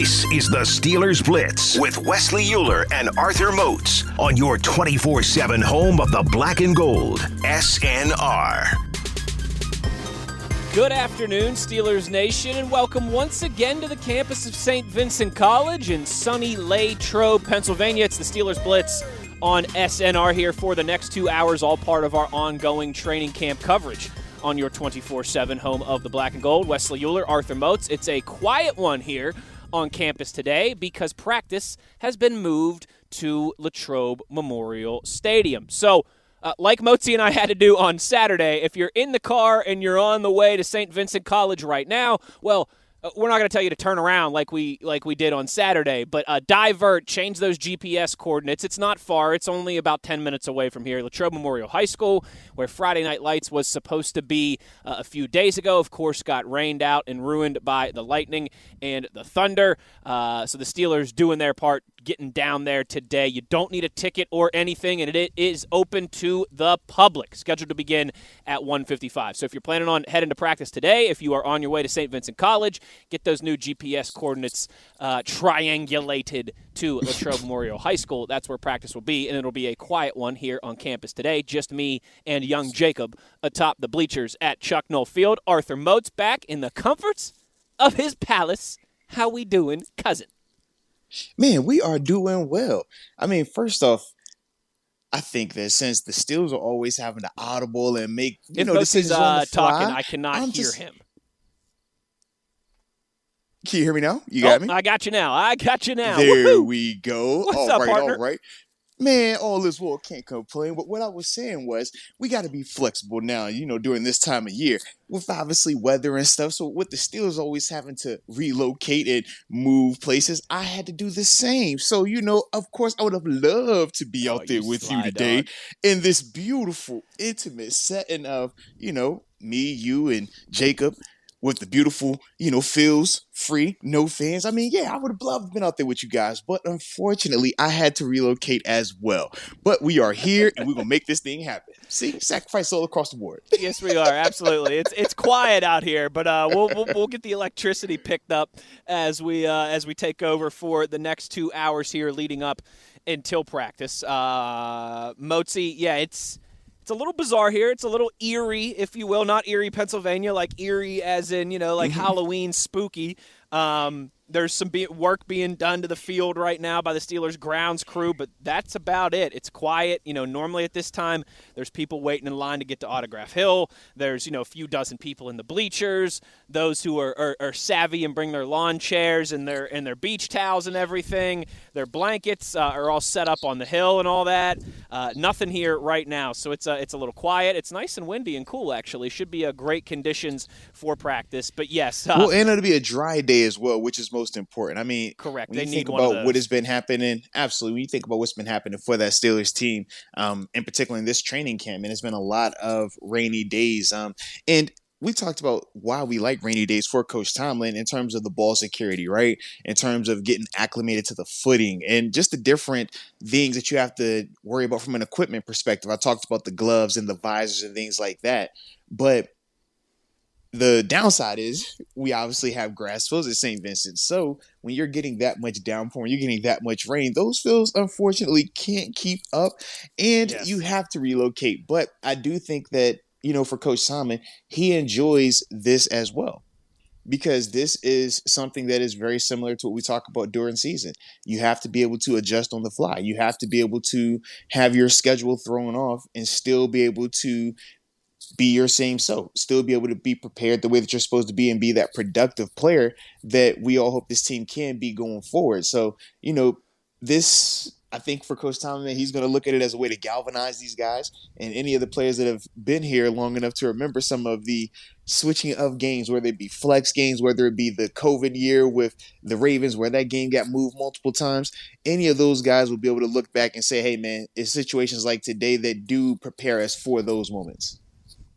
This is the Steelers Blitz with Wesley Uhler and Arthur Moats on your 24 7 home of the black and gold, SNR. Good afternoon, Steelers Nation, and welcome once again to the campus of St. Vincent College in sunny Latrobe, Pennsylvania. It's the Steelers Blitz on SNR here for the next two hours, all part of our ongoing training camp coverage on your 24 7 home of the black and gold. Wesley Uhler, Arthur Moats. It's a quiet one here on campus today because practice has been moved to Latrobe Memorial Stadium. So, uh, like Motzi and I had to do on Saturday, if you're in the car and you're on the way to St. Vincent College right now, well, uh, we're not going to tell you to turn around like we like we did on Saturday, but uh, divert, change those GPS coordinates. It's not far; it's only about 10 minutes away from here, Latrobe Memorial High School, where Friday Night Lights was supposed to be uh, a few days ago. Of course, got rained out and ruined by the lightning and the thunder. Uh, so the Steelers doing their part, getting down there today. You don't need a ticket or anything, and it is open to the public. Scheduled to begin at 1:55. So if you're planning on heading to practice today, if you are on your way to St. Vincent College, get those new GPS coordinates uh, triangulated to Latrobe Memorial High School. That's where practice will be, and it'll be a quiet one here on campus today. Just me and young Jacob atop the bleachers at Chuck Noll Field. Arthur Moats back in the comforts of his palace. How we doing, cousin? Man, we are doing well. I mean, first off, I think that since the Steelers are always having to audible and make you if know decisions uh, on the fly, talking, I cannot I'm hear just- him. Can you hear me now? You got Oh, me. I got you now. I got you now. There Woohoo! we go. What's all up, right, partner? all right. Man, all this well can't complain. But what I was saying was we got to be flexible now, you know, during this time of year with obviously weather and stuff. So with the Steelers always having to relocate and move places, I had to do the same. So, you know, of course I would have loved to be Oh, out there you with you today dog. in this beautiful, intimate setting of, you know, me, you, and Jacob with the beautiful, you know, feels free, no fans. I mean, yeah, I would have loved been out there with you guys, but unfortunately, I had to relocate as well. But we are here, and we're gonna make this thing happen. See, sacrifice all across the board. yes, we are absolutely. It's it's quiet out here, but uh, we'll, we'll we'll get the electricity picked up as we uh, as we take over for the next two hours here, leading up until practice. Uh, Motzi, yeah, it's. It's a little bizarre here. It's a little eerie, if you will, not Erie, Pennsylvania, like eerie as in, you know, like Halloween spooky. Um, there's some be- work being done to the field right now by the Steelers grounds crew, but that's about it. It's quiet. You know, normally at this time, there's people waiting in line to get to Autograph Hill. There's, you know, a few dozen people in the bleachers. Those who are, are, are savvy and bring their lawn chairs and their and their beach towels and everything. Their blankets uh, are all set up on the hill and all that. Uh, nothing here right now, so it's a, it's a little quiet. It's nice and windy and cool, actually. Should be a great conditions for practice. But yes, uh, well, and it'll be a dry day as well, which is most important. I mean, Correct. When They you think about what has been happening, absolutely. When you think about what's been happening for that Steelers team, um, in particular in this training camp, and it's been a lot of rainy days. Um, and we talked about why we like rainy days for Coach Tomlin in terms of the ball security, right? In terms of getting acclimated to the footing and just the different things that you have to worry about from an equipment perspective. I talked about the gloves and the visors and things like that. But the downside is we obviously have grass fields at St. Vincent. So when you're getting that much downpour and you're getting that much rain, those fields unfortunately can't keep up and Yes. you have to relocate. But I do think that, you know, for Coach Simon, he enjoys this as well. because this is something that is very similar to what we talk about during season. You have to be able to adjust on the fly. You have to be able to have your schedule thrown off and still be able to be your same self, still be able to be prepared the way that you're supposed to be and be that productive player that we all hope this team can be going forward. So, you know, this I think for Coach Tomlin, he's going to look at it as a way to galvanize these guys and any of the players that have been here long enough to remember some of the switching of games, whether it be flex games, whether it be the COVID year with the Ravens, where that game got moved multiple times. Any of those guys will be able to look back and say, hey, man, it's situations like today that do prepare us for those moments.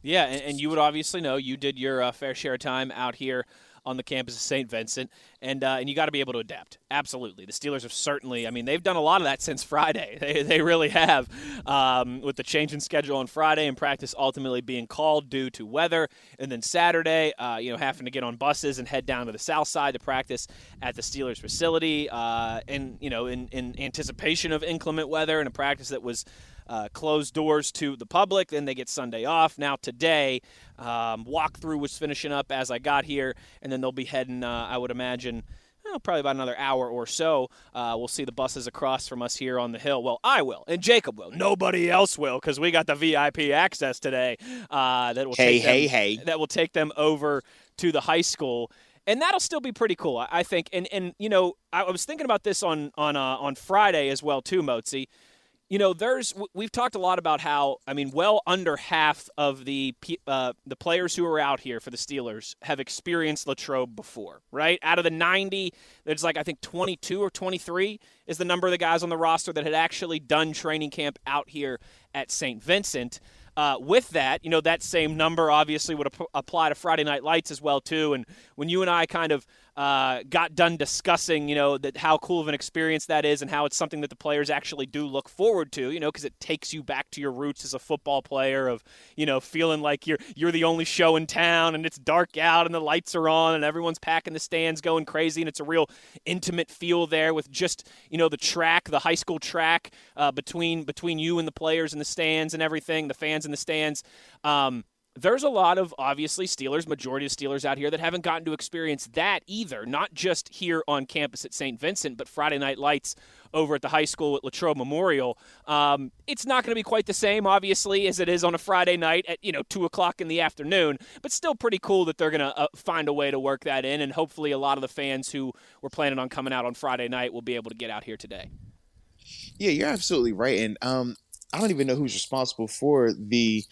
Yeah, and, and you would obviously know you did your uh, fair share of time out here on the campus of St. Vincent, and uh, and you got to be able to adapt. Absolutely, the Steelers have certainly. I mean, they've done a lot of that since Friday. They they really have, um, with the change in schedule on Friday and practice ultimately being called due to weather, and then Saturday, uh, you know, having to get on buses and head down to the south side to practice at the Steelers facility, uh, and you know, in in anticipation of inclement weather and a practice that was uh, closed doors to the public. Then they get Sunday off. Now today, um, walkthrough was finishing up as I got here, and then they'll be heading. Uh, I would imagine. Well, probably about another hour or so. Uh, we'll see the buses across from us here on the hill. Well, I will, and Jacob will. Nobody else will, because we got the VIP access today. Uh, that will hey, take them, hey, hey. That will take them over to the high school and that'll still be pretty cool, I think. And and you know, I was thinking about this on on uh, on Friday as well too, Mozi you know, there's we've talked a lot about how I mean, well under half of the uh, the players who are out here for the Steelers have experienced Latrobe before, right? Out of the 90, there's like I think 22 or 23 is the number of the guys on the roster that had actually done training camp out here at St. Vincent. Uh, with that, you know, that same number obviously would ap- apply to Friday Night Lights as well too. And when you and I kind of uh, got done discussing, you know, that how cool of an experience that is and how it's something that the players actually do look forward to, you know, because it takes you back to your roots as a football player of, you know, feeling like you're you're the only show in town and it's dark out and the lights are on and everyone's packing the stands going crazy and it's a real intimate feel there with just, you know, the track, the high school track uh, between between you and the players in the stands and everything, the fans in the stands. Um, there's a lot of obviously Steelers, majority of Steelers out here that haven't gotten to experience that either. Not just here on campus at St. Vincent, but Friday Night Lights over at the high school at Latrobe Memorial. Um, it's not going to be quite the same, obviously, as it is on a Friday night at you know two o'clock in the afternoon. But still, pretty cool that they're going to uh, find a way to work that in, and hopefully, a lot of the fans who were planning on coming out on Friday night will be able to get out here today. Yeah, you're absolutely right, and um, I don't even know who's responsible for the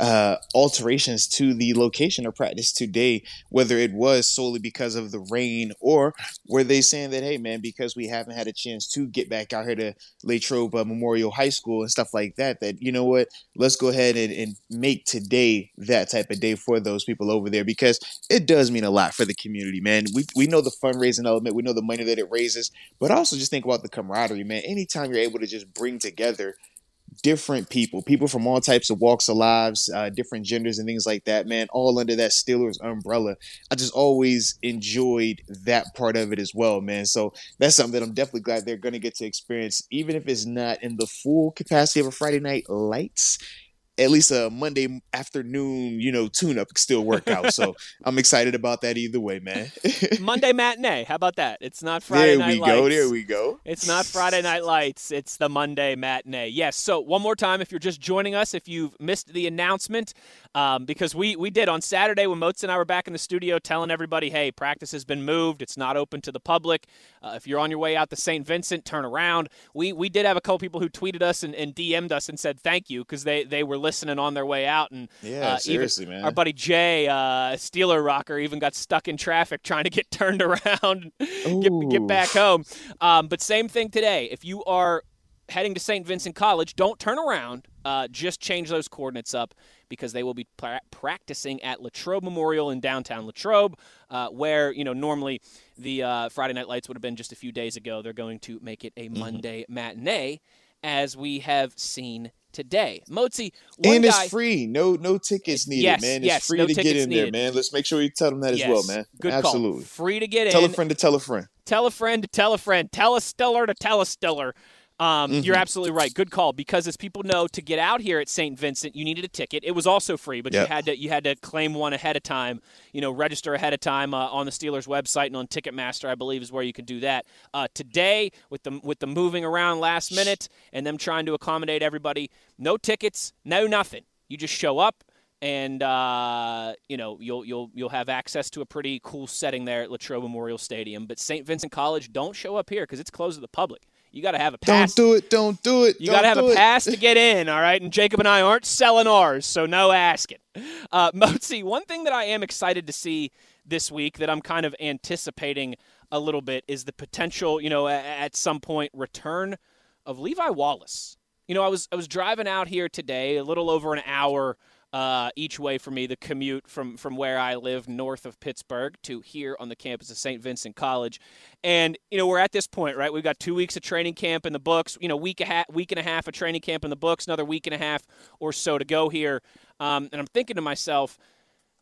uh, alterations to the location of practice today, whether it was solely because of the rain or were they saying that, hey, man, because we haven't had a chance to get back out here to Latrobe uh, Memorial High School and stuff like that, that, you know what, let's go ahead and, and make today that type of day for those people over there because it does mean a lot for the community, man. We, we know the fundraising element, we know the money that it raises, but also just think about the camaraderie, man. Anytime you're able to just bring together different people, people from all types of walks of lives, uh, different genders and things like that, man, all under that Steelers umbrella. I just always enjoyed that part of it as well, man. So that's something that I'm definitely glad they're going to get to experience, even if it's not in the full capacity of a Friday night lights at least a Monday afternoon, you know, tune up still work out. So I'm excited about that either way, man. Monday matinee. How about that? It's not Friday there night we lights. go. There we go. It's not Friday night lights. It's the Monday matinee. Yes. So one more time, if you're just joining us, if you've missed the announcement, um, because we we did on Saturday when Moats and I were back in the studio telling everybody, hey, practice has been moved. It's not open to the public. Uh, if you're on your way out to St. Vincent, turn around. We we did have a couple people who tweeted us and, and DM'd us and said thank you because they they were listening on their way out. And yeah, uh, seriously, man. Our buddy Jay, uh, Steeler rocker, even got stuck in traffic trying to get turned around, get get back home. Um, but same thing today. If you are heading to St. Vincent College, don't turn around. Uh, just change those coordinates up because they will be pra- practicing at Latrobe Memorial in downtown Latrobe, uh, where you know normally the uh, Friday Night Lights would have been just a few days ago. They're going to make it a Mm-hmm. Monday matinee, as we have seen today. Mozi, and guy, it's free. No, no tickets needed, Yes, man. It's yes, free no to get in there, needed. man. Let's make sure you tell them that yes, as well, man. Good Absolutely. call. Free to get Tell in. Tell a friend to tell a friend. Tell a friend to tell a friend. Tell a stiller to tell a stiller. Um, Mm-hmm. You're absolutely right. Good call. Because as people know, to get out here at St. Vincent, you needed a ticket. It was also free, but Yep. you had to you had to claim one ahead of time. You know, register ahead of time uh, on the Steelers website and on Ticketmaster. I believe is where you can do that. Uh, today, with the with the moving around last minute and them trying to accommodate everybody, no tickets, no nothing. You just show up. And uh, you know you'll you'll you'll have access to a pretty cool setting there at Latrobe Memorial Stadium. But St. Vincent College, don't show up here because it's closed to the public. You got to have a pass. Don't do it. Don't do it. You got to have a pass to get in, all right? And Jacob and I aren't selling ours, so no asking. Uh, Motzi, one thing that I am excited to see this week that I'm kind of anticipating a little bit is the potential, you know, at some point return of Levi Wallace. You know, I was I was driving out here today, a little over an hour uh, each way for me, the commute from from where I live north of Pittsburgh to here on the campus of St. Vincent College, and you know we're at this point, right? We've got two weeks of training camp in the books. You know, week a ha- week and a half of training camp in the books, another week and a half or so to go here, um, and I'm thinking to myself.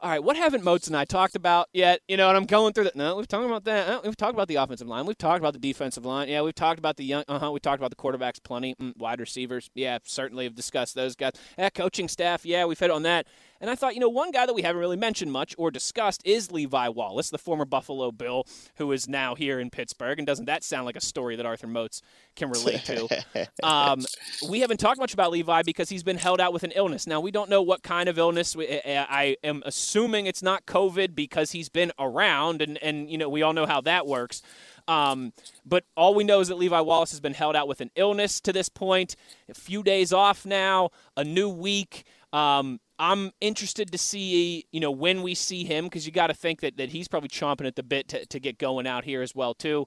All right, what haven't Moats and I talked about yet? You know, and I'm going through that. No, we've talked about that. Uh, we've talked about the offensive line. We've talked about the defensive line. Yeah, we've talked about the young. Uh huh. We talked about the quarterbacks plenty. Mm, wide receivers. Yeah, certainly have discussed those guys. Yeah, coaching staff. Yeah, we've hit on that. And I thought, you know, one guy that we haven't really mentioned much or discussed is Levi Wallace, the former Buffalo Bill, who is now here in Pittsburgh. And doesn't that sound like a story that Arthur Moats can relate to? um, we haven't talked much about Levi because he's been held out with an illness. Now we don't know what kind of illness. We- I I am assuming it's not COVID because he's been around, and and you know we all know how that works. Um, but all we know is that Levi Wallace has been held out with an illness to this point. A few days off now, a new week. Um, I'm interested to see, you know, when we see him because you got to think that, that he's probably chomping at the bit to, to get going out here as well too.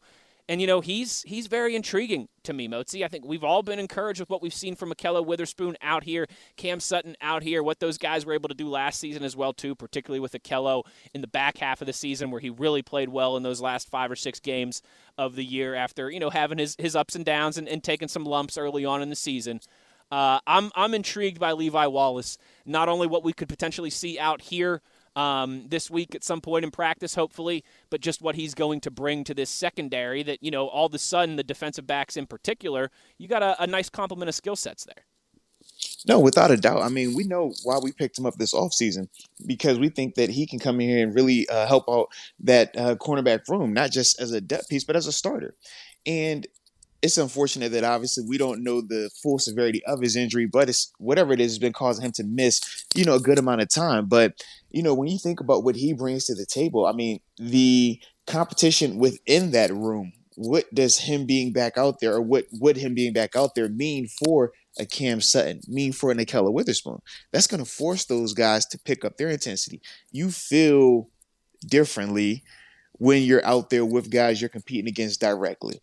And you know he's he's very intriguing to me, Motzi. I think we've all been encouraged with what we've seen from Ahkello Witherspoon out here, Cam Sutton out here, what those guys were able to do last season as well too, particularly with Mikello in the back half of the season where he really played well in those last five or six games of the year after you know having his, his ups and downs and, and taking some lumps early on in the season. Uh, I'm I'm intrigued by Levi Wallace. Not only what we could potentially see out here um, this week at some point in practice, hopefully, but just what he's going to bring to this secondary. That you know, all of a sudden, the defensive backs in particular, you got a, a nice complement of skill sets there. No, without a doubt. I mean, we know why we picked him up this offseason because we think that he can come in here and really uh, help out that uh, cornerback room, not just as a depth piece, but as a starter. And it's unfortunate that obviously we don't know the full severity of his injury, but it's whatever it is has been causing him to miss, you know, a good amount of time. But you know, when you think about what he brings to the table, I mean, the competition within that room. What does him being back out there, or what would him being back out there mean for a Cam Sutton, mean for a Ahkello Witherspoon? That's going to force those guys to pick up their intensity. You feel differently when you're out there with guys you're competing against directly.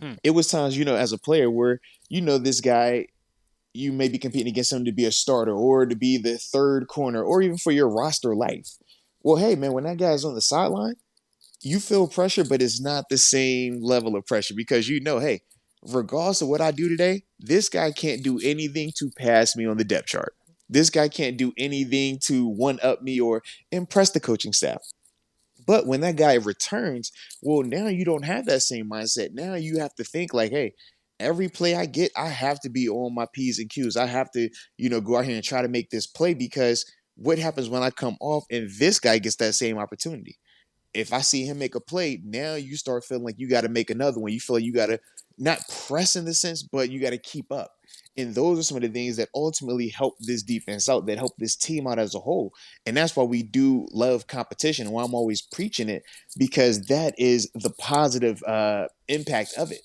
Hmm. It was times, you know, as a player where you know this guy, you may be competing against him to be a starter or to be the third corner or even for your roster life. Well, hey, man, when that guy's on the sideline, you feel pressure, but it's not the same level of pressure because you know, hey, regardless of what I do today, this guy can't do anything to pass me on the depth chart. This guy can't do anything to one up me or impress the coaching staff. But when that guy returns, well, now you don't have that same mindset. Now you have to think like, hey, every play I get, I have to be on my P's and Q's. I have to, you know, go out here and try to make this play because what happens when I come off and this guy gets that same opportunity? If I see him make a play, now you start feeling like you got to make another one. You feel like you got to not press in the sense, but you got to keep up. And those are some of the things that ultimately help this defense out, that help this team out as a whole. And that's why we do love competition and why I'm always preaching it, because that is the positive uh, impact of it.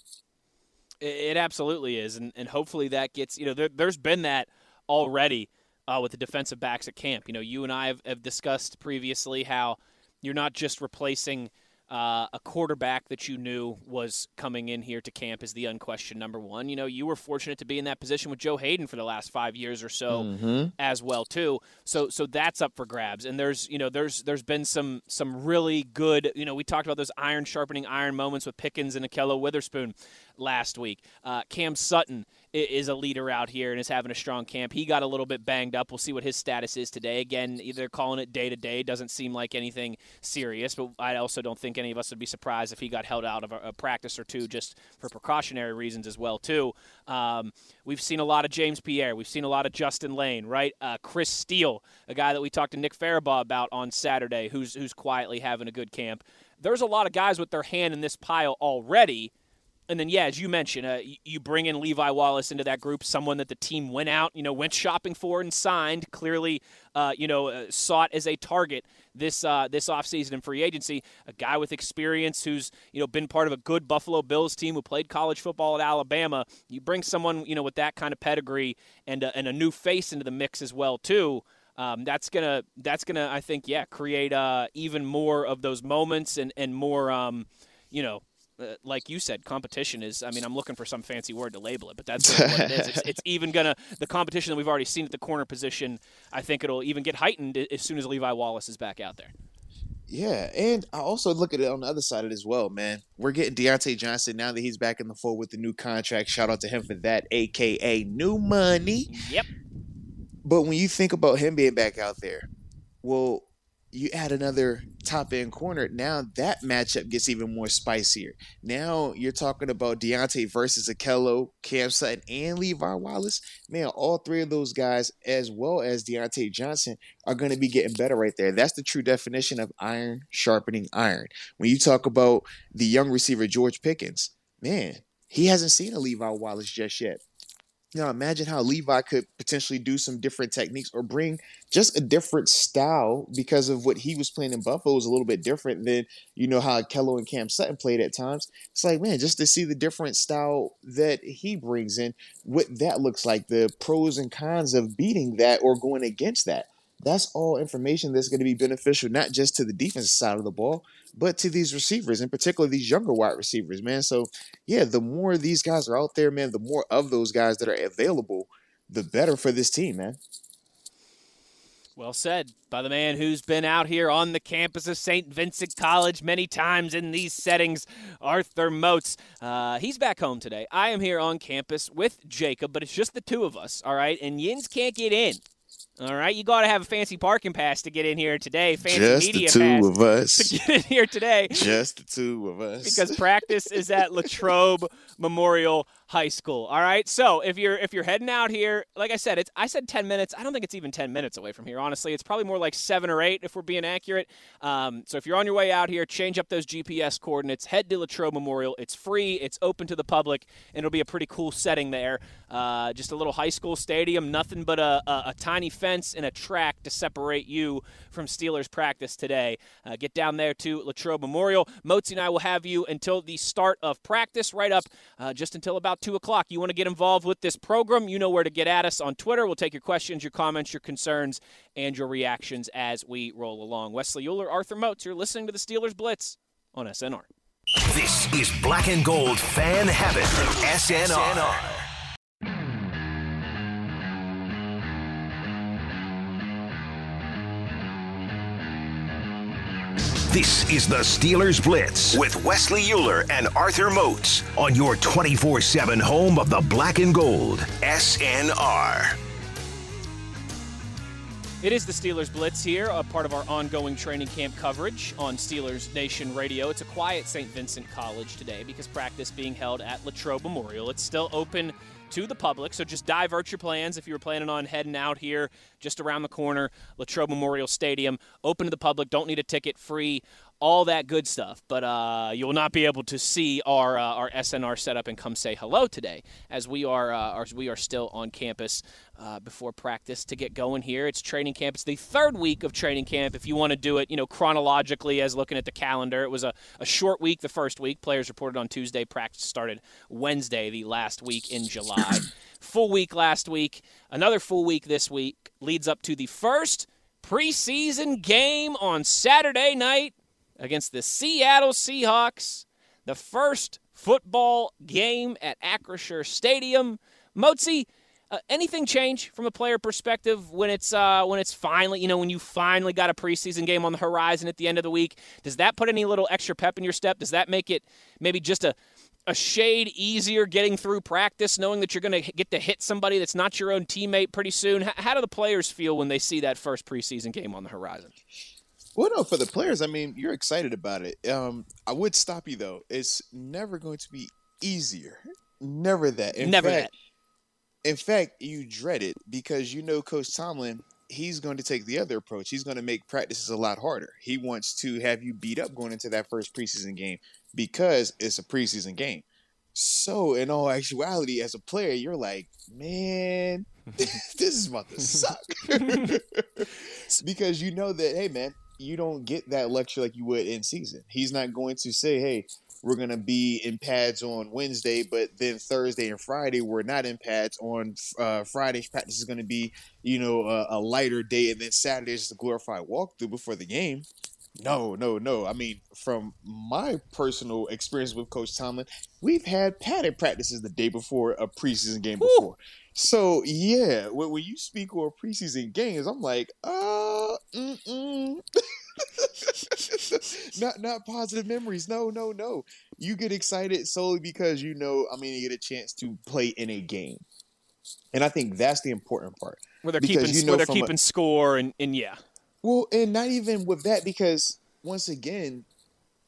It, absolutely is, and and hopefully that gets you know there, there's been that already uh, with the defensive backs at camp. You know, you and I have, have discussed previously how you're not just replacing uh, a quarterback that you knew was coming in here to camp as the unquestioned number one. You know, you were fortunate to be in that position with Joe Haden for the last five years or so Mm-hmm. as well too. So so that's up for grabs. And there's you know there's there's been some some really good you know we talked about those iron sharpening iron moments with Pickens and Ahkello Witherspoon last week. Uh, Cam Sutton is a leader out here and is having a strong camp. He got a little bit banged up. We'll see what his status is today. Again, they're calling it day to day. Doesn't seem like anything serious, but I also don't think any of us would be surprised if he got held out of a, a practice or two just for precautionary reasons as well too. Um, we've seen a lot of James Pierre. We've seen a lot of Justin Layne, right? Uh, Chris Steele, a guy that we talked to Nick Farabaugh about on Saturday, who's who's quietly having a good camp. There's a lot of guys with their hand in this pile already and then, yeah, as you mentioned, uh, you bring in Levi Wallace into that group, someone that the team went out, you know, went shopping for and signed. Clearly, uh, you know, uh, sought as a target this uh, this offseason in free agency. A guy with experience who's you know been part of a good Buffalo Bills team who played college football at Alabama. You bring someone you know with that kind of pedigree and a, and a new face into the mix as well too. Um, that's gonna that's gonna I think yeah create uh, even more of those moments and and more um, you know uh, like you said, competition is. I mean, I'm looking for some fancy word to label it, but that's really what it is. It's, it's, even gonna the competition that we've already seen at the corner position. I think it'll even get heightened as soon as Levi Wallace is back out there. Yeah, and I also look at it on the other side of it as well, man. We're getting Diontae Johnson now that he's back in the fold with the new contract. Shout out to him for that, aka new money. Yep. But when you think about him being back out there, well, you add another top end corner, now that matchup gets even more spicier. Now you're talking about Diontae versus Ahkello, Cam Sutton, and Levi Wallace. Man, all three of those guys, as well as Diontae Johnson, are going to be getting better right there. That's the true definition of iron sharpening iron. When you talk about the young receiver, George Pickens, man, he hasn't seen a Levi Wallace just yet. Now imagine how Levi could potentially do some different techniques or bring just a different style because of what he was playing in Buffalo was a little bit different than you know how Kello and Cam Sutton played at times. It's like man, just to see the different style that he brings in, what that looks like, the pros and cons of beating that or going against that that's all information that's going to be beneficial not just to the defensive side of the ball, but to these receivers, in particular these younger wide receivers, man. So yeah, the more these guys are out there, man, the more of those guys that are available, the better for this team, man. Well said by the man who's been out here on the campus of St. Vincent College many times in these settings, Arthur Moats. Uh, he's back home today. I am here on campus with Jacob, but it's just the two of us, all right? And Yins can't get in. All right, you got to have a fancy parking pass to get in here today. Fancy Just media the two pass of us. to get in here today. Just the two of us. because practice is at Latrobe Memorial High School. All right. So if you're if you're heading out here, like I said, it's I said 10 minutes. I don't think it's even 10 minutes away from here. Honestly, it's probably more like seven or eight if we're being accurate. Um, so if you're on your way out here, change up those GPS coordinates. Head to Latrobe Memorial. It's free. It's open to the public, and it'll be a pretty cool setting there. Uh, just a little high school stadium, nothing but a, a, a tiny fence and a track to separate you from Steelers practice today. Uh, get down there to Latrobe Memorial. Mozi and I will have you until the start of practice, right up uh, just until about 2 o'clock. You want to get involved with this program, you know where to get at us on Twitter. We'll take your questions, your comments, your concerns, and your reactions as we roll along. Wesley Uhler, Arthur Moats, you're listening to the Steelers Blitz on SNR. This is Black and Gold Fan Heaven, SNR. This is the Steelers Blitz with Wesley Uhler and Arthur Moats on your 24 7 home of the black and gold, SNR. It is the Steelers Blitz here, a part of our ongoing training camp coverage on Steelers Nation Radio. It's a quiet St. Vincent College today because practice being held at Latrobe Memorial. It's still open to the public, so just divert your plans if you were planning on heading out here just around the corner, Latrobe Memorial Stadium, open to the public, don't need a ticket, free all that good stuff. But uh, you'll not be able to see our uh, our SNR setup and come say hello today, as we are uh, as we are still on campus uh, before practice to get going here. It's training camp. It's the third week of training camp. If you want to do it, you know, chronologically as looking at the calendar, it was a, a short week the first week. Players reported on Tuesday. Practice started Wednesday, the last week in July. full week last week. Another full week this week leads up to the first preseason game on Saturday night against the Seattle Seahawks, the first football game at Acrisure Stadium. Mozi, uh, anything change from a player perspective when it's uh, when it's finally you know when you finally got a preseason game on the horizon at the end of the week? Does that put any little extra pep in your step? Does that make it maybe just a a shade easier getting through practice, knowing that you're going to get to hit somebody that's not your own teammate pretty soon? How do the players feel when they see that first preseason game on the horizon? Well, no, for the players, I mean, you're excited about it. Um, I would stop you though. It's never going to be easier. Never that. In never fact, that. In fact, you dread it because you know Coach Tomlin. He's going to take the other approach. He's going to make practices a lot harder. He wants to have you beat up going into that first preseason game because it's a preseason game. So, in all actuality, as a player, you're like, man, this is about to suck. because you know that, hey, man, you don't get that lecture like you would in season. He's not going to say, hey, we're going to be in pads on Wednesday, but then Thursday and Friday we're not in pads. On uh, Friday's practice is going to be, you know, a, a, lighter day, and then Saturday is a glorified walkthrough before the game. No, no, no. I mean, from my personal experience with Coach Tomlin, we've had padded practices the day before a preseason game before. So yeah, when, when you speak on preseason games, I'm like, uh, mm-mm. not not positive memories. No, no, no. You get excited solely because you know. I mean, you get a chance to play in a game, and I think that's the important part. Where they're keeping, you know where they're keeping a, score, and and yeah. Well, and not even with that because once again,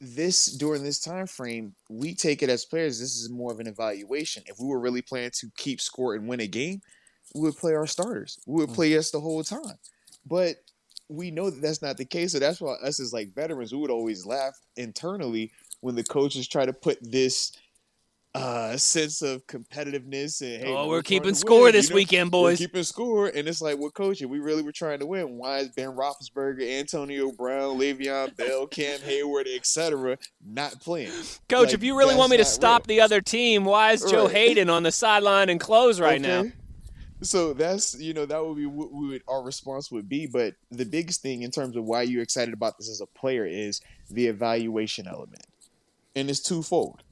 this during this time frame, we take it as players. This is more of an evaluation. If we were really planning to keep score and win a game, we would play our starters. We would mm. play us the whole time. But we know that that's not the case. So that's why us as like veterans, we would always laugh internally when the coaches try to put this uh, sense of competitiveness and hey, oh, we're, we're keeping score win. this you know, weekend, boys. keeping score, and it's like, well, coach, we really were trying to win. Why is Ben Roethlisberger, Antonio Brown, Le'Veon Bell, Cam Heyward, etc., not playing? Coach, like, if you really want me to stop real. the other team, why is Joe right. Haden on the sideline and close right okay. now? So that's you know that would be what we would, our response would be. But the biggest thing in terms of why you're excited about this as a player is the evaluation element, and it's twofold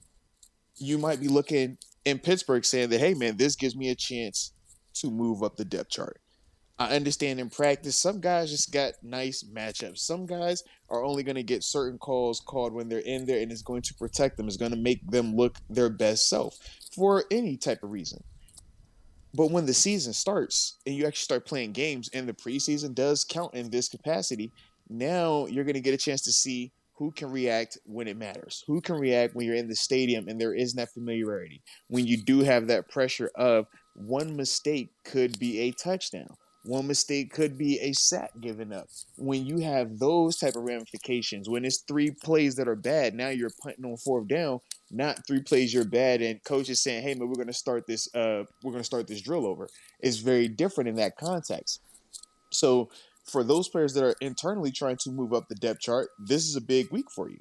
you might be looking in Pittsburgh saying that, hey, man, this gives me a chance to move up the depth chart. I understand in practice, some guys just got nice matchups. Some guys are only going to get certain calls called when they're in there, and it's going to protect them. It's going to make them look their best self for any type of reason. But when the season starts and you actually start playing games, and the preseason does count in this capacity, now you're going to get a chance to see who can react when it matters? Who can react when you're in the stadium and there isn't that familiarity? When you do have that pressure of one mistake could be a touchdown. One mistake could be a sack given up. When you have those type of ramifications, when it's three plays that are bad, now you're punting on fourth down, not three plays you're bad, and coach is saying, "Hey man, we're going to start this. Uh, we're going to start this drill over." It's very different in that context. So for those players that are internally trying to move up the depth chart, this is a big week for you.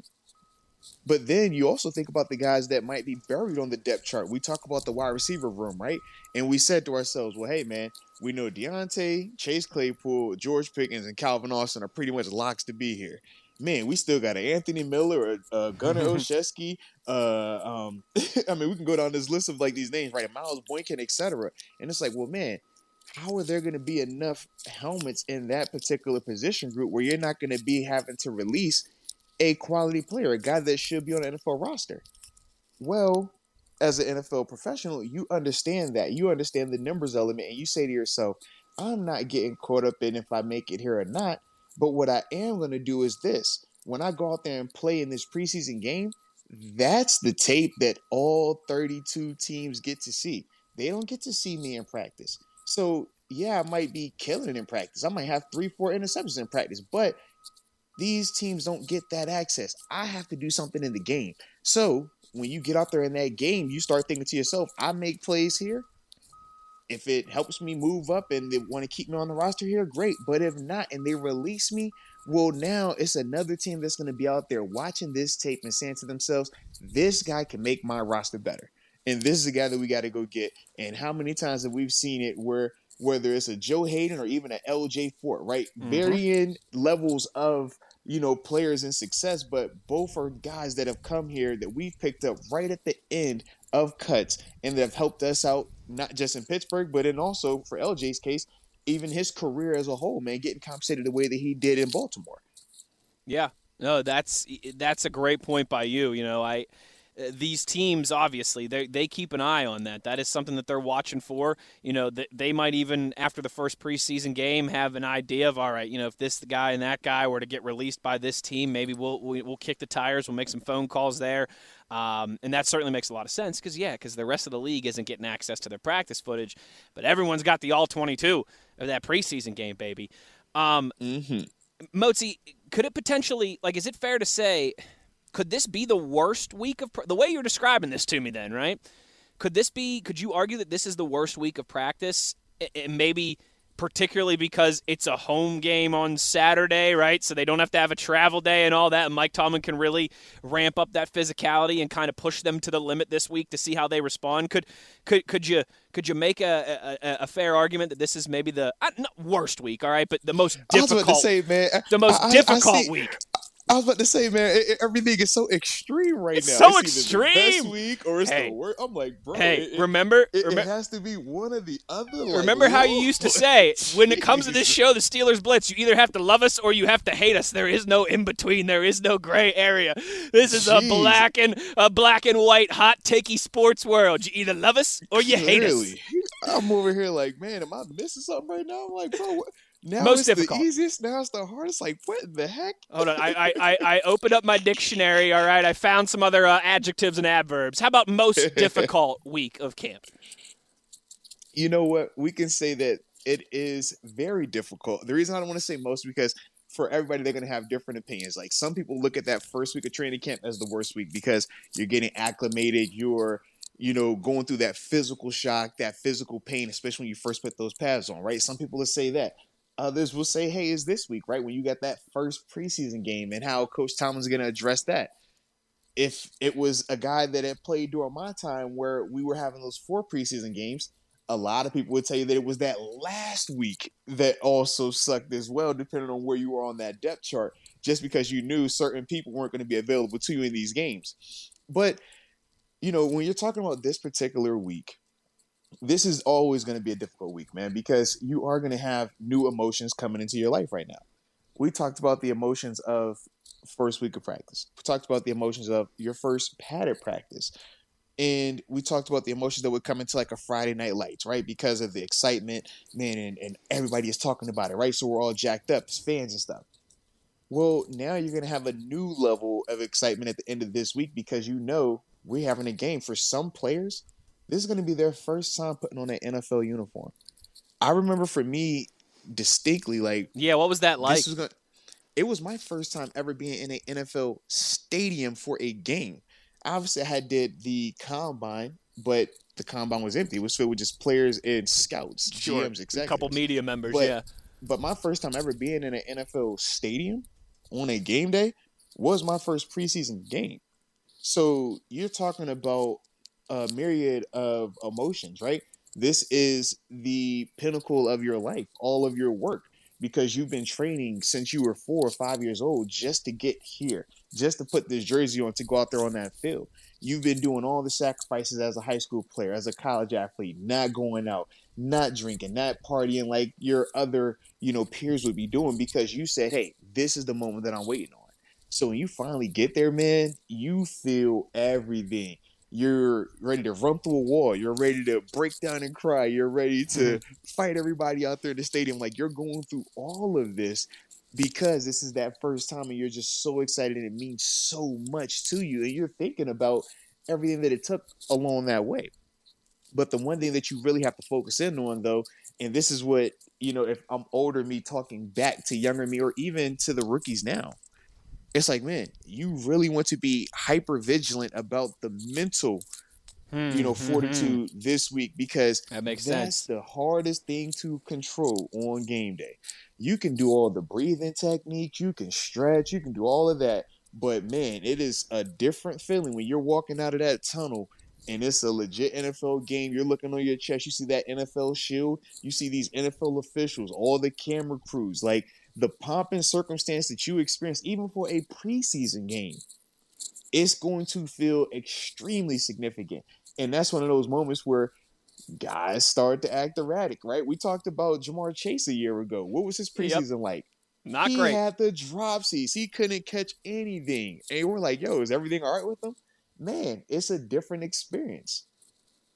But then you also think about the guys that might be buried on the depth chart. We talk about the wide receiver room, right? And we said to ourselves, well, hey, man, we know Diontae, Chase Claypool, George Pickens, and Calvin Austin are pretty much locks to be here. Man, we still got an Anthony Miller, a, a Gunnar Olszewski. Uh, um, I mean, we can go down this list of like these names, right? Miles Boykin, etc. And it's like, well, man, how are there going to be enough helmets in that particular position group where you're not going to be having to release a quality player, a guy that should be on an NFL roster? Well, as an NFL professional, you understand that. You understand the numbers element, and you say to yourself, I'm not getting caught up in if I make it here or not. But what I am going to do is this when I go out there and play in this preseason game, that's the tape that all 32 teams get to see. They don't get to see me in practice. So yeah, I might be killing it in practice. I might have three, four interceptions in practice, but these teams don't get that access. I have to do something in the game. So when you get out there in that game, you start thinking to yourself, I make plays here. If it helps me move up and they want to keep me on the roster here, great. But if not, and they release me, well, now it's another team that's going to be out there watching this tape and saying to themselves, this guy can make my roster better and this is a guy that we got to go get. And how many times have we seen it where whether it's a Joe Haden or even an LJ Fort, right? Mm-hmm. Varying levels of you know players in success, but both are guys that have come here that we've picked up right at the end of cuts and that have helped us out not just in Pittsburgh, but in also for LJ's case, even his career as a whole, man, getting compensated the way that he did in Baltimore. Yeah, no, that's that's a great point by you. You know, I these teams obviously they they keep an eye on that. That is something that they're watching for. You know, they, they might even after the first preseason game have an idea of all right, you know, if this guy and that guy were to get released by this team, maybe we'll we'll kick the tires. We'll make some phone calls there. Um, and that certainly makes a lot of sense because, yeah, because the rest of the league isn't getting access to their practice footage, but everyone's got the all 22 of that preseason game, baby. Um, mm-hmm. Motzi, could it potentially, like, is it fair to say, could this be the worst week of the way you're describing this to me? Then, right? Could this be? Could you argue that this is the worst week of practice? And maybe particularly because it's a home game on Saturday, right? So they don't have to have a travel day and all that. And Mike Tomlin can really ramp up that physicality and kind of push them to the limit this week to see how they respond. Could could could you could you make a, a, a fair argument that this is maybe the worst week, all right, but the most difficult, say, man, the most I, difficult I see, week. I was about to say, man, it, it, everything is so extreme right it's now. So it's extreme. best week or it's hey. the worst. I'm like, bro. Hey, it, remember? It, rem- has to be one or the other. Like, remember how you used to say, when it comes to this show, the Steelers Blitz, you either have to love us or you have to hate us. There is no in between. There is no gray area. This is a black and a black and white hot takey sports world. You either love us or you hate us. I'm over here like, man, am I missing something right now? I'm like, bro, what? Now Most it's difficult. the easiest. Now it's the hardest. Like, what the heck? Hold on, I, I, I, opened up my dictionary. All right, I found some other uh, adjectives and adverbs. How about most difficult week of camp? you know what? We can say that it is very difficult. The reason I don't want to say most because for everybody they're going to have different opinions. Like some people look at that first week of training camp as the worst week because you're getting acclimated, you're you know going through that physical shock, that physical pain, especially when you first put those pads on, right? Some people will say that. Others will say, "Hey, is this week, right? When you got that first preseason game and how Coach Tomlin's going to address that." If it was a guy that had played during my time where we were having those four preseason games, a lot of people would tell you that it was that last week that also sucked as well, depending on where you were on that depth chart, just because you knew certain people weren't going to be available to you in these games. But, you know, when you're talking about this particular week, this is always going to be a difficult week, man, because you are going to have new emotions coming into your life right now. We talked about the emotions of first week of practice. We talked about the emotions of your first padded practice and we talked about the emotions that would come into like a Friday night lights, right? Because of the excitement, man, and, and everybody is talking about it, right? So we're all jacked up as fans and stuff. Well, now you're gonna have a new level of excitement at the end of this week because you know we're having a game for some players. This is gonna be their first time putting on an NFL uniform. I remember for me distinctly, like Yeah, what was that like? this was gonna. It was my first time ever being in an NFL stadium for a game obviously I had did the combine, but the combine was empty. It was filled with just players and scouts, Sure. GMs, executives. A couple media members, But- yeah. But my first time ever being in an NFL stadium on a game day was my first preseason game. So you're talking about a myriad of emotions, right? This is the pinnacle of your life, all of your work, because you've been training since you were four or five years old just to get here, just to put this jersey on to go out there on that field. You've been doing all the sacrifices as a high school player, as a college athlete, not going out, not drinking, not partying like your other, you know, peers would be doing because you said, "Hey, this is the moment that I'm waiting on." So when you finally get there, man, you feel everything. You're ready to run through a wall. You're ready to break down and cry. You're ready to mm-hmm. fight everybody out there in the stadium. Like you're going through all of this because this is that first time and you're just so excited and it means so much to you. And you're thinking about everything that it took along that way. But the one thing that you really have to focus in on, though, and this is what, you know, if I'm older me talking back to younger me or even to the rookies now, it's like, man, you really want to be hyper vigilant about the mental, you know, Mhm. fortitude this week because That makes that's sense. the hardest thing to control on game day. You can do all the breathing techniques, you can stretch, you can do all of that. But man, it is a different feeling when you're walking out of that tunnel and it's a legit NFL game. You're looking on your chest, you see that NFL shield, you see these NFL officials, all the camera crews, like the pomp and circumstance that you experience, even for a preseason game, it's going to feel extremely significant. And that's one of those moments where guys start to act erratic, right? We talked about Ja'Marr Chase a year ago. What was his Yep. preseason like? Not he great. had the dropsies. He couldn't catch anything. And we're like, yo, is everything all right with him? man, it's a different experience.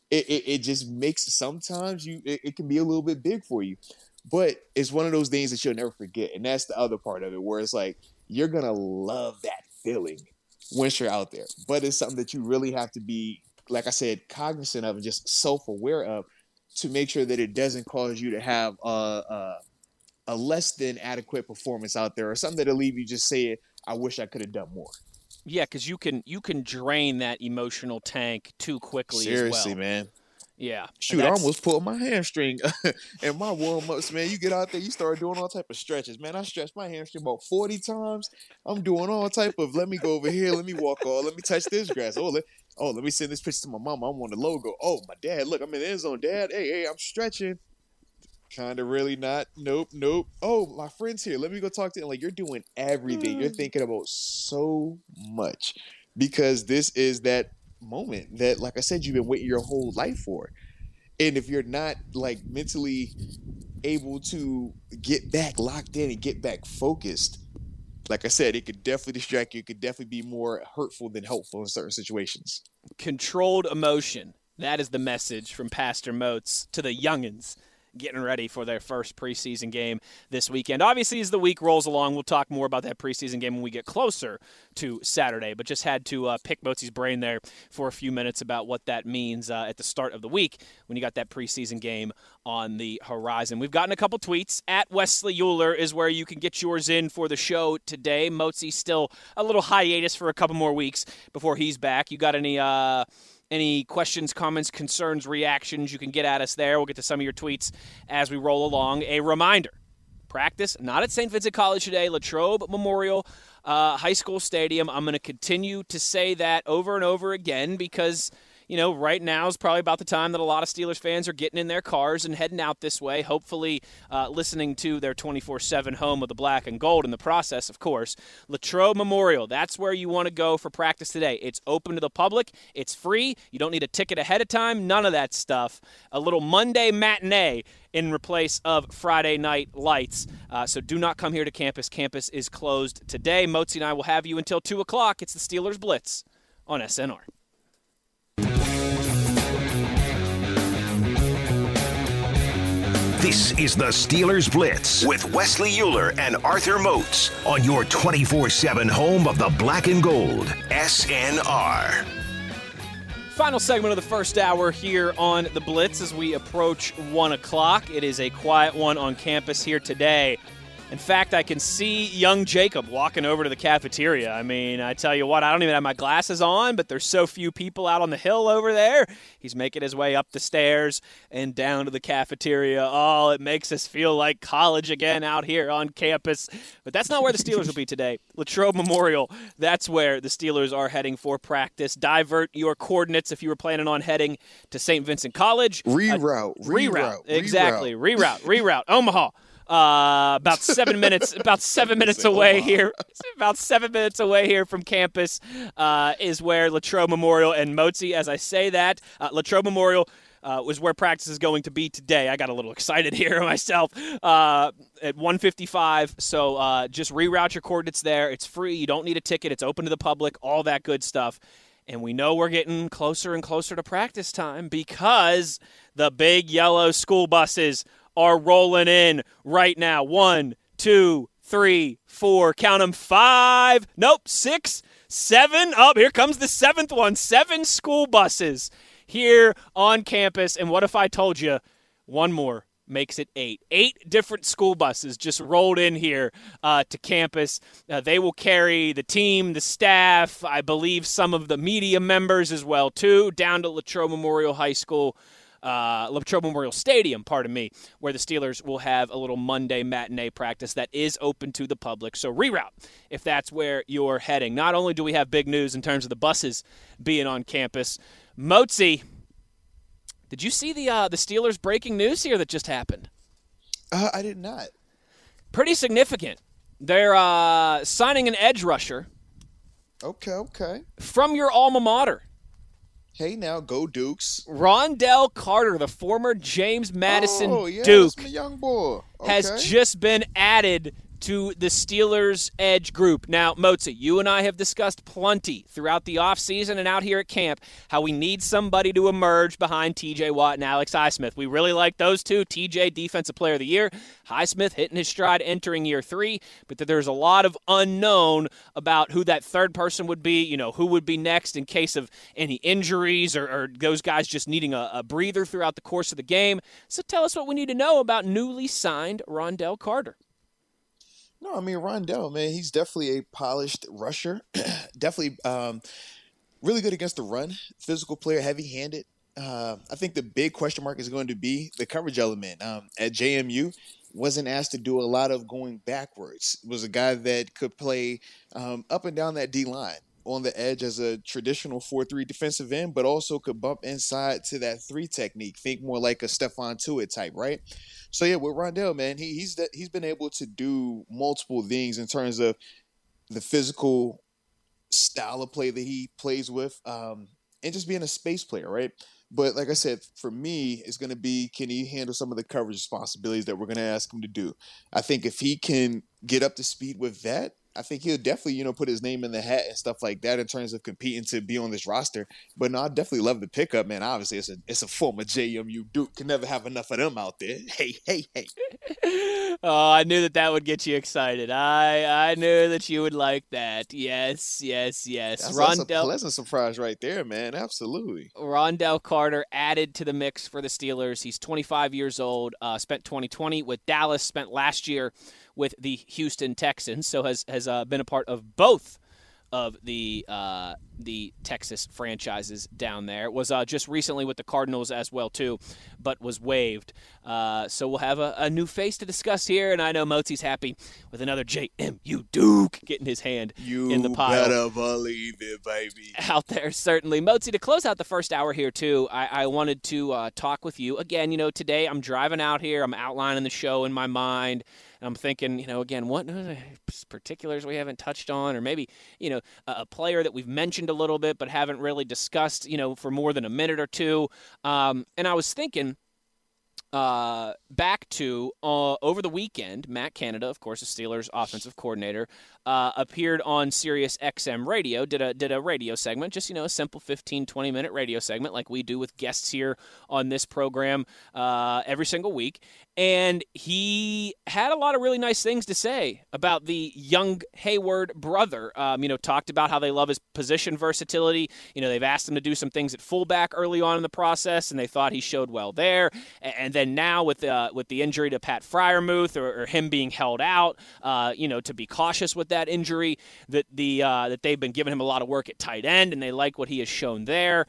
It, it, it just makes sometimes you it, it can be a little bit big for you, but it's one of those things that you'll never forget, and that's the other part of it where it's like you're gonna love that feeling once you're out there, but it's something that you really have to be, like I said, cognizant of and just self aware of to make sure that it doesn't cause you to have a, a, a less than adequate performance out there or something that'll leave you just saying, "I wish I could have done more." Yeah, because you can you can drain that emotional tank too quickly. Seriously, well. man. Yeah. Shoot, I almost pulled my hamstring in my warm ups, man. You get out there, you start doing all type of stretches, man. I stretched my hamstring about forty times. I'm doing all type of let me go over here, let me walk all, let me touch this grass. Oh, let, oh, let me send this picture to my mom. I'm on the logo. Oh, my dad, look, I'm in the end zone. Dad, hey, hey, I'm stretching. Kind of really not. Nope, nope. Oh, my friend's here. Let me go talk to him. Like you're doing everything. You're mm. thinking about so much because this is that moment that, like I said, you've been waiting your whole life for. And if you're not like mentally able to get back locked in and get back focused, like I said, it could definitely distract you. It could definitely be more hurtful than helpful in certain situations. Controlled emotion. That is the message from Pastor Moats to the youngins getting ready for their first preseason game this weekend. Obviously, as the week rolls along, we'll talk more about that preseason game when we get closer to Saturday. But just had to uh, pick Mozi's brain there for a few minutes about what that means uh, at the start of the week when you got that preseason game on the horizon. We've gotten a couple tweets. At Wesley Uhler is where you can get yours in for the show today. Mozi still a little hiatus for a couple more weeks before he's back. You got any? Uh, any questions, comments, concerns, reactions, you can get at us there. We'll get to some of your tweets as we roll along. A reminder practice not at St. Vincent College today, Latrobe Memorial uh, High School Stadium. I'm going to continue to say that over and over again because you know, right now is probably about the time that a lot of Steelers fans are getting in their cars and heading out this way, hopefully uh, listening to their 24 7 home of the black and gold in the process, of course. Latrobe Memorial, that's where you want to go for practice today. It's open to the public, it's free. You don't need a ticket ahead of time, none of that stuff. A little Monday matinee in replace of Friday night lights. Uh, so do not come here to campus. Campus is closed today. Mozi and I will have you until 2 o'clock. It's the Steelers Blitz on SNR. This is the Steelers Blitz with Wesley Uhler and Arthur Moats on your 24 7 home of the black and gold, SNR. Final segment of the first hour here on the Blitz as we approach 1 o'clock. It is a quiet one on campus here today. In fact, I can see young Jacob walking over to the cafeteria. I mean, I tell you what, I don't even have my glasses on, but there's so few people out on the hill over there. He's making his way up the stairs and down to the cafeteria. Oh, it makes us feel like college again out here on campus. But that's not where the Steelers will be today. Latrobe Memorial, that's where the Steelers are heading for practice. Divert your coordinates if you were planning on heading to St. Vincent College. Reroute. Uh, reroute. reroute. Exactly. Reroute. Reroute. Omaha. Uh, about seven minutes, about seven minutes away here, about seven minutes away here from campus uh, is where Latrobe Memorial and Mozi. As I say that, uh, Latrobe Memorial. Uh, was where practice is going to be today. I got a little excited here myself uh, at 155. So uh, just reroute your coordinates there. It's free. You don't need a ticket. It's open to the public. All that good stuff. And we know we're getting closer and closer to practice time because the big yellow school buses are rolling in right now. One, two, three, four. Count them. Five. Nope. Six, seven. Up oh, here comes the seventh one. Seven school buses here on campus. And what if I told you one more? makes it eight. Eight different school buses just rolled in here uh, to campus. Uh, they will carry the team, the staff, I believe some of the media members as well too, down to Latrobe Memorial High School uh, Latrobe Memorial Stadium, pardon me, where the Steelers will have a little Monday matinee practice that is open to the public. So reroute if that's where you're heading. Not only do we have big news in terms of the buses being on campus, Mozi, did you see the uh, the Steelers breaking news here that just happened? Uh, I did not. Pretty significant. They're uh, signing an edge rusher. Okay, okay. From your alma mater. Hey now, go Dukes. Ron'Dell Carter, the former James Madison oh, yeah, Duke, young boy. Okay. has just been added to the Steelers edge group. Now, Mozi, you and I have discussed plenty throughout the offseason and out here at camp how we need somebody to emerge behind TJ Watt and Alex Highsmith. We really like those two. TJ, Defensive Player of the Year. Highsmith hitting his stride entering year three, but that there's a lot of unknown about who that third person would be, you know, who would be next in case of any injuries or, or those guys just needing a, a breather throughout the course of the game. So tell us what we need to know about newly signed Ron'Dell Carter. No, I mean Ron'Dell, man, he's definitely a polished rusher. definitely um, really good against the run. Physical player, heavy-handed. Uh, I think the big question mark is going to be the coverage element. Um, at JMU, wasn't asked to do a lot of going backwards. Was a guy that could play um, up and down that D line on the edge as a traditional 4-3 defensive end, but also could bump inside to that three technique. Think more like a Stephon Tuitt type, right? So yeah, with Ron'Dell, man, he, he's he's been able to do multiple things in terms of the physical style of play that he plays with, um, and just being a space player, right? But like I said, for me, it's going to be can he handle some of the coverage responsibilities that we're going to ask him to do? I think if he can get up to speed with that, I think he'll definitely, you know, put his name in the hat and stuff like that in terms of competing to be on this roster. But no, I definitely love the pickup, man. Obviously, it's a it's a former JMU Duke. Can never have enough of them out there. Hey, hey, hey. oh, I knew that that would get you excited. I I knew that you would like that. Yes, yes, yes. That's, Ron'Dell, that's a pleasant surprise right there, man. Absolutely. Ron'Dell Carter added to the mix for the Steelers. He's 25 years old. Uh, spent 2020 with Dallas. Spent last year with the Houston Texans, so has has uh, been a part of both of the uh, the Texas franchises down there. Was uh, just recently with the Cardinals as well too, but was waived. Uh, so we'll have a, a, new face to discuss here, and I know Mozi's happy with another JMU Duke getting his hand you in the pile. You better believe it, baby. Out there, certainly. Mozi, to close out the first hour here too, I, I wanted to uh, talk with you again. You know, today I'm driving out here, I'm outlining the show in my mind. I'm thinking, you know, again, what particulars we haven't touched on, or maybe, you know, a, player that we've mentioned a little bit but haven't really discussed, you know, for more than a minute or two. Um, and I was thinking, uh, back to uh, over the weekend, Matt Canada, of course, the Steelers' offensive coordinator, uh, appeared on Sirius XM radio, did a did a radio segment, just you know, a simple 15, 20 minute radio segment like we do with guests here on this program uh, every single week. And he had a lot of really nice things to say about the young Heyward brother. Um, you know, talked about how they love his position versatility. You know, they've asked him to do some things at fullback early on in the process, and they thought he showed well there. And then now with the with the injury to Pat Freiermuth or, or him being held out, uh, you know, to be cautious with that injury, that the uh, that they've been giving him a lot of work at tight end, and they like what he has shown there.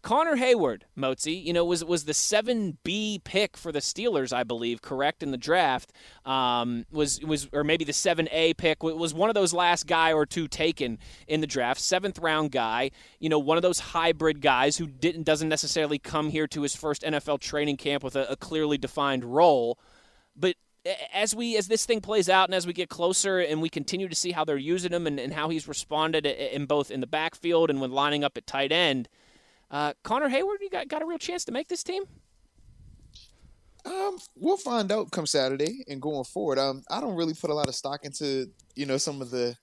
Connor Heyward, Mozi, you know, was was the seven B pick for the Steelers, I believe, correct in the draft. Um, was was or maybe the seven A pick was one of those last guy or two taken in the draft, seventh round guy. You know, one of those hybrid guys who didn't doesn't necessarily come here to his first NFL training camp with a, a clearly defined role, but as we as this thing plays out and as we get closer and we continue to see how they're using him and, and how he's responded in both in the backfield and when lining up at tight end uh, Connor Heyward, you got, got a real chance to make this team? Um, we'll find out come Saturday and going forward. Um, I don't really put a lot of stock into you know some of the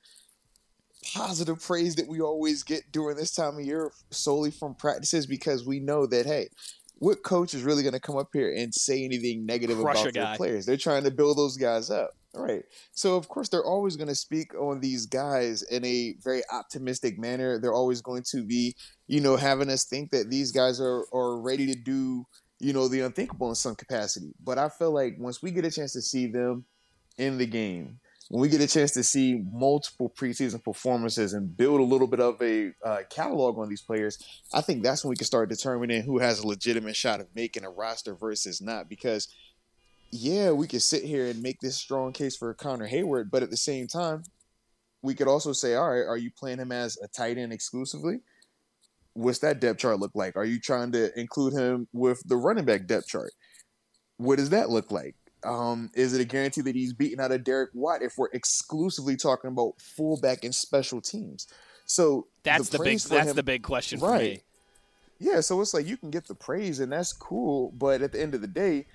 positive praise that we always get during this time of year solely from practices because we know that hey, what coach is really going to come up here and say anything negative Crush about their players? They're trying to build those guys up. Right. So of course they're always going to speak on these guys in a very optimistic manner. They're always going to be, you know, having us think that these guys are are ready to do, you know, the unthinkable in some capacity. But I feel like once we get a chance to see them in the game, when we get a chance to see multiple preseason performances and build a little bit of a uh, catalog on these players, I think that's when we can start determining who has a legitimate shot of making a roster versus not. Because yeah, we could sit here and make this strong case for Connor Heyward, but at the same time, we could also say, all right, are you playing him as a tight end exclusively? What's that depth chart look like? Are you trying to include him with the running back depth chart? What does that look like? Um, is it a guarantee that he's beating out of Derek Watt if we're exclusively talking about fullback and special teams? So that's the, the big that's him, the big question, right? Yeah, so it's like you can get the praise and that's cool, but at the end of the day,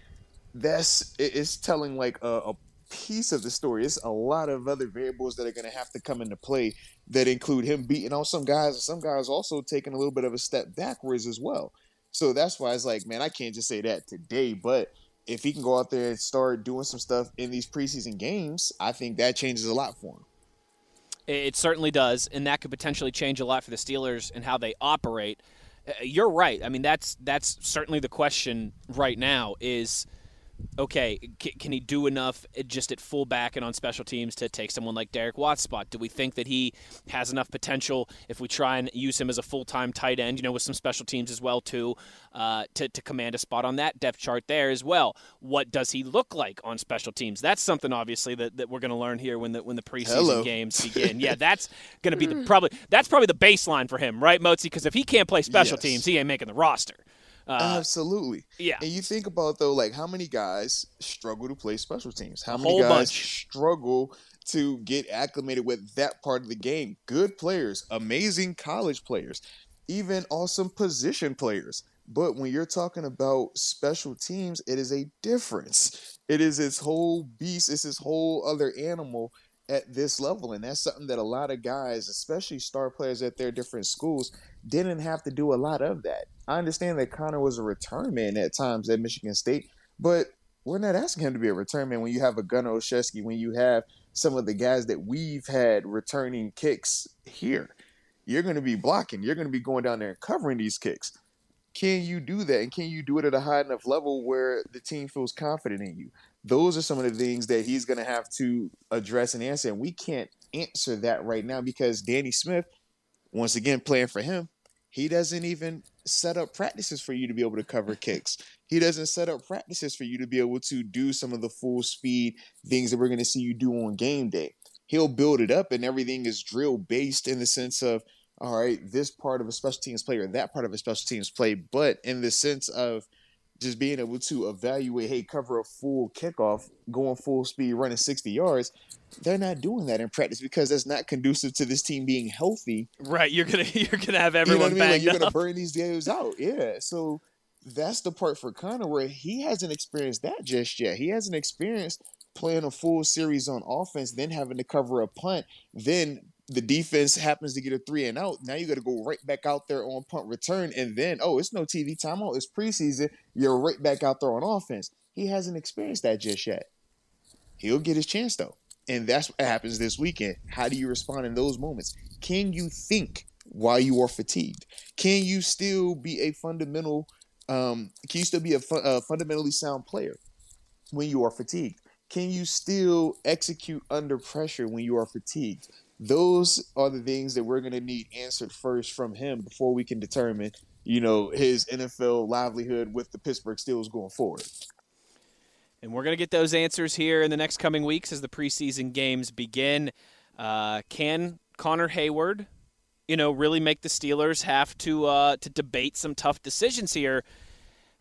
that's it's telling like a, a piece of the story. It's a lot of other variables that are going to have to come into play that include him beating on some guys, some guys also taking a little bit of a step backwards as well. So that's why it's like, man, I can't just say that today, but if he can go out there and start doing some stuff in these preseason games, I think that changes a lot for him. It certainly does, and that could potentially change a lot for the Steelers and how they operate. Uh, you're right. I mean, that's that's certainly the question right now. Is okay, can he do enough just at fullback and on special teams to take someone like Derek Watt's spot? Do we think that he has enough potential if we try and use him as a full time tight end, you know, with some special teams as well too, uh, to to command a spot on that depth chart there as well? What does he look like on special teams? That's something obviously that, that we're going to learn here when the when the preseason Hello. games begin. yeah, that's going to be the probably that's probably the baseline for him, right, Mozi? Because if he can't play special Yes. teams, he ain't making the roster. Uh, Absolutely. yeah. And you think about though, like how many guys struggle to play special teams? How many guys bunch. struggle to get acclimated with that part of the game? Good players, amazing college players, even awesome position players. But when you're talking about special teams, it is a difference. It is its whole beast. It's this whole other animal at this level. And that's something that a lot of guys, especially star players at their different schools, didn't have to do a lot of that. I understand that Connor was a return man at times at Michigan State, but we're not asking him to be a return man when you have a Gunnar Olszewski, when you have some of the guys that we've had returning kicks here. You're going to be blocking. You're going to be going down there and covering these kicks. Can you do that? And can you do it at a high enough level where the team feels confident in you? Those are some of the things that he's going to have to address and answer. And we can't answer that right now because Danny Smith, once again, playing for him, he doesn't even set up practices for you to be able to cover kicks. He doesn't set up practices for you to be able to do some of the full speed things that we're going to see you do on game day. He'll build it up and everything is drill based in the sense of, all right, this part of a special teams play or that part of a special teams play, but in the sense of just being able to evaluate, hey, cover a full kickoff, going full speed, running 60 yards, they're not doing that in practice because that's not conducive to this team being healthy right, you're gonna you're gonna have you know everyone I mean? Like you're gonna up. burn these games out. Yeah. So that's the part for Connor where he hasn't experienced that just yet. He hasn't experienced playing a full series on offense, then having to cover a punt, then the defense happens to get a three and out. Now you got to go right back out there on punt return, and then oh, it's no TV timeout. It's preseason. You're right back out there on offense. He hasn't experienced that just yet. He'll get his chance though, and that's what happens this weekend. How do you respond in those moments? Can you think while you are fatigued? Can you still be a fundamental? Um, can you still be a, fu- a fundamentally sound player when you are fatigued? Can you still execute under pressure when you are fatigued? Those are the things that we're going to need answered first from him before we can determine, you know, his NFL livelihood with the Pittsburgh Steelers going forward. And we're going to get those answers here in the next coming weeks as the preseason games begin. Uh, can Connor Heyward, you know, really make the Steelers have to uh, to debate some tough decisions here?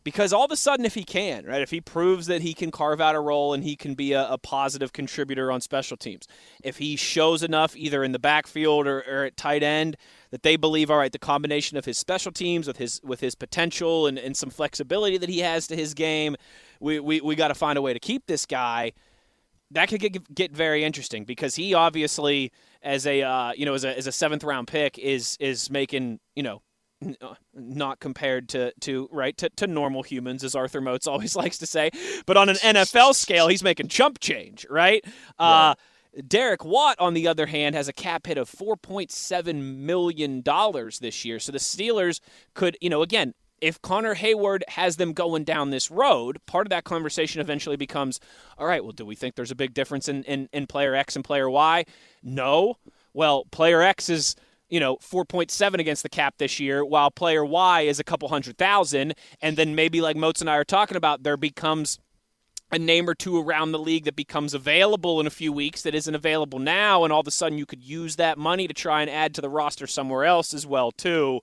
Because all of a sudden, if he can, right, if he proves that he can carve out a role and he can be a, a positive contributor on special teams, if he shows enough either in the backfield or, or at tight end that they believe, all right, the combination of his special teams with his with his potential and, and some flexibility that he has to his game, we we, we got to find a way to keep this guy. That could get get very interesting because he obviously, as a uh, you know as a as a seventh round pick, is is making you know n- uh, not compared to to right to, to normal humans as Arthur Moats always likes to say, but on an NFL scale, he's making chump change, right? Uh, Derek Watt, on the other hand, has a cap hit of $4.7 million this year. So the Steelers could, you know, again, if Connor Heyward has them going down this road, part of that conversation eventually becomes all right, well, do we think there's a big difference in, in, in player X and player Y? No. Well, player X is you know, 4.7 against the cap this year, while player Y is a couple hundred thousand. And then maybe, like Moats and I are talking about, there becomes a name or two around the league that becomes available in a few weeks that isn't available now, and all of a sudden you could use that money to try and add to the roster somewhere else as well too.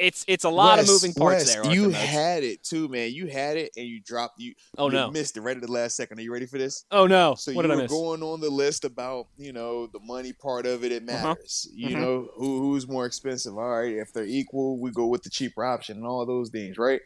It's it's a lot of moving parts there. Arthur You had it too, man. You had it and you dropped you. Oh, you no. missed it right at the last second. Are you ready for this? oh no! So what you were going on the list about you know the money part of it. It Uh-huh. matters. You Mhm. know who who's more expensive. All right, if they're equal, we go with the cheaper option and all those things, right?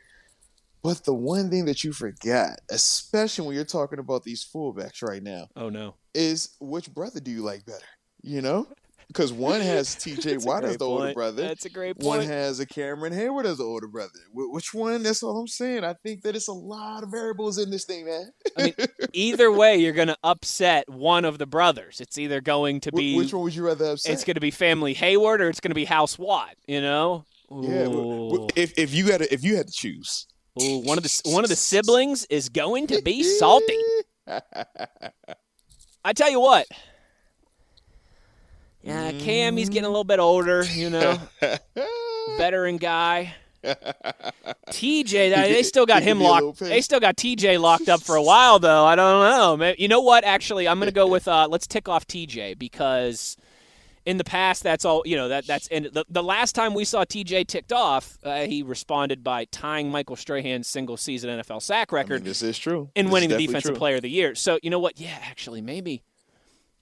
But the one thing that you forgot, especially when you're talking about these fullbacks right now, Oh no. is which brother do you like better? You know, because one has T.J. Watt as the older brother. That's a great point. One has a Cameron Heyward as the older brother. Which one? That's all I'm saying. I think that it's a lot of variables in this thing, man. I mean, Either way, you're going to upset one of the brothers. It's either going to Wh- be which one would you rather upset? it's going to be Family Heyward or it's going to be House Watt. You know. yeah. wh- wh- If if you had to, if you had to choose, Ooh, one of the one of the siblings is going to be salty. I tell you what. Yeah, Cam, he's getting a little bit older, you know, veteran guy. TJ, they still got him be a little locked. They still got TJ locked up for a while, though. I don't know. Maybe- You know what? Actually, I'm gonna go with uh, let's tick off TJ because in the past, that's all you know. That that's and the, the last time we saw TJ ticked off, uh, he responded by tying Michael Strahan's single season NFL sack I record mean, this is true. and winning the defensive true. player of the year. So you know what? Yeah, actually, maybe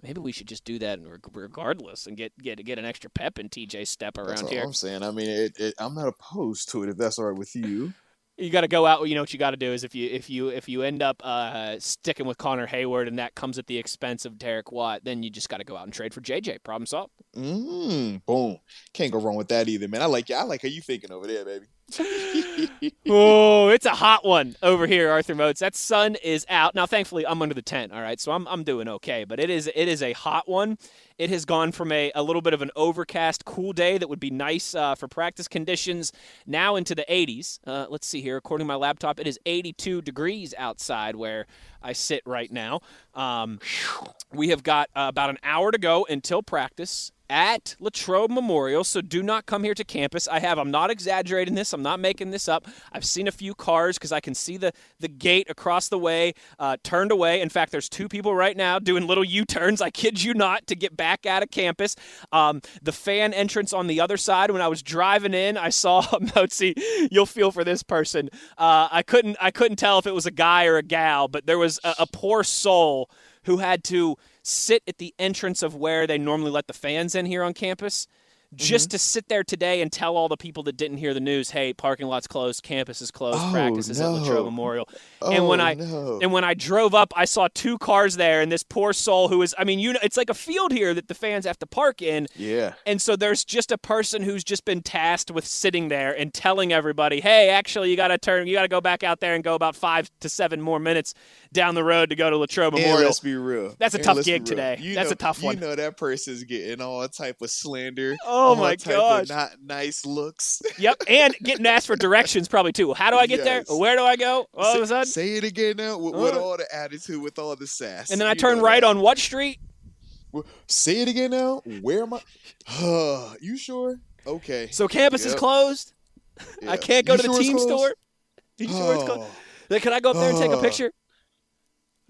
maybe we should just do that regardless and get get get an extra pep in TJ's step That's around all here. I'm saying. I mean, it, it, I'm not opposed to it if that's all right with you. You got to go out. You know what you got to do is if you if you if you end up uh, sticking with Connor Heyward and that comes at the expense of Derek Watt, then you just got to go out and trade for JJ. Problem solved. Mm, boom. Can't go wrong with that either, man. I like you. I like how you thinking over there, baby. oh, it's a hot one over here, Arthur Moats. That sun is out now. Thankfully, I'm under the tent. All right, so I'm I'm doing okay. But it is it is a hot one. It has gone from a, a little bit of an overcast, cool day that would be nice uh, for practice conditions now into the 80s. Uh, let's see here. According to my laptop, it is 82 degrees outside where I sit right now. Um, we have got uh, about an hour to go until practice at Latrobe Memorial, so do not come here to campus. I have, I'm not exaggerating this, I'm not making this up. I've seen a few cars because I can see the, the gate across the way uh, turned away. In fact, there's two people right now doing little U turns, I kid you not, to get back out of campus. Um, the fan entrance on the other side, when I was driving in, I saw Mozi. You'll feel for this person. Uh, I couldn't I couldn't tell if it was a guy or a gal, but there was a, a poor soul who had to sit at the entrance of where they normally let the fans in here on campus just mm-hmm. to sit there today and tell all the people that didn't hear the news, hey, parking lot's closed, campus is closed, Oh, practice is at no. Latrobe Memorial. Oh, and when oh, I no. and when I drove up, I saw two cars there, and this poor soul who is I mean, you know, it's like a field here that the fans have to park in. yeah. And so there's just a person who's just been tasked with sitting there and telling everybody, "Hey, actually, you got to turn, you got to go back out there and go about five to seven more minutes down the road to go to Latrobe And Memorial." let's be real. That's a And tough gig today. You That's know- a tough one. You know that person's getting all type of slander. Oh all my gosh. Not nice looks. yep, and getting asked for directions probably too. How do I get Yes. there? Where do I go? All of a say, sudden, say it again now with, with Uh. all the attitude, with all the sass. and then I You turn right that. on what street? Say it again now. Where am I? you sure? Okay. So campus is Yep. closed. I can't go You to the sure it's team store. You sure it's closed? Oh, Then Can I go up there and take a Oh. picture?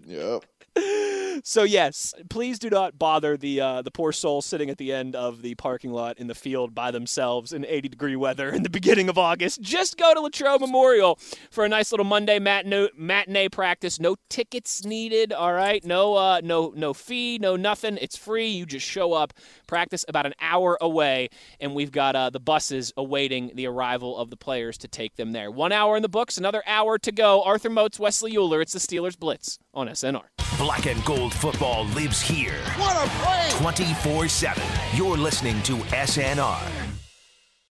Yep. So yes, please do not bother the uh, the poor soul sitting at the end of the parking lot in the field by themselves in 80 degree weather in the beginning of August. Just go to Latrobe Memorial for a nice little Monday matinee, matinee practice. No tickets needed. All right, no uh, no no fee, no nothing. It's free. You just show up, practice about an hour away, and we've got uh, the buses awaiting the arrival of the players to take them there. One hour in the books, another hour to go. Arthur Moats, Wesley Uhler. It's the Steelers Blitz on SNR. Black and gold football lives here. What a play! 24 7. You're listening to SNR.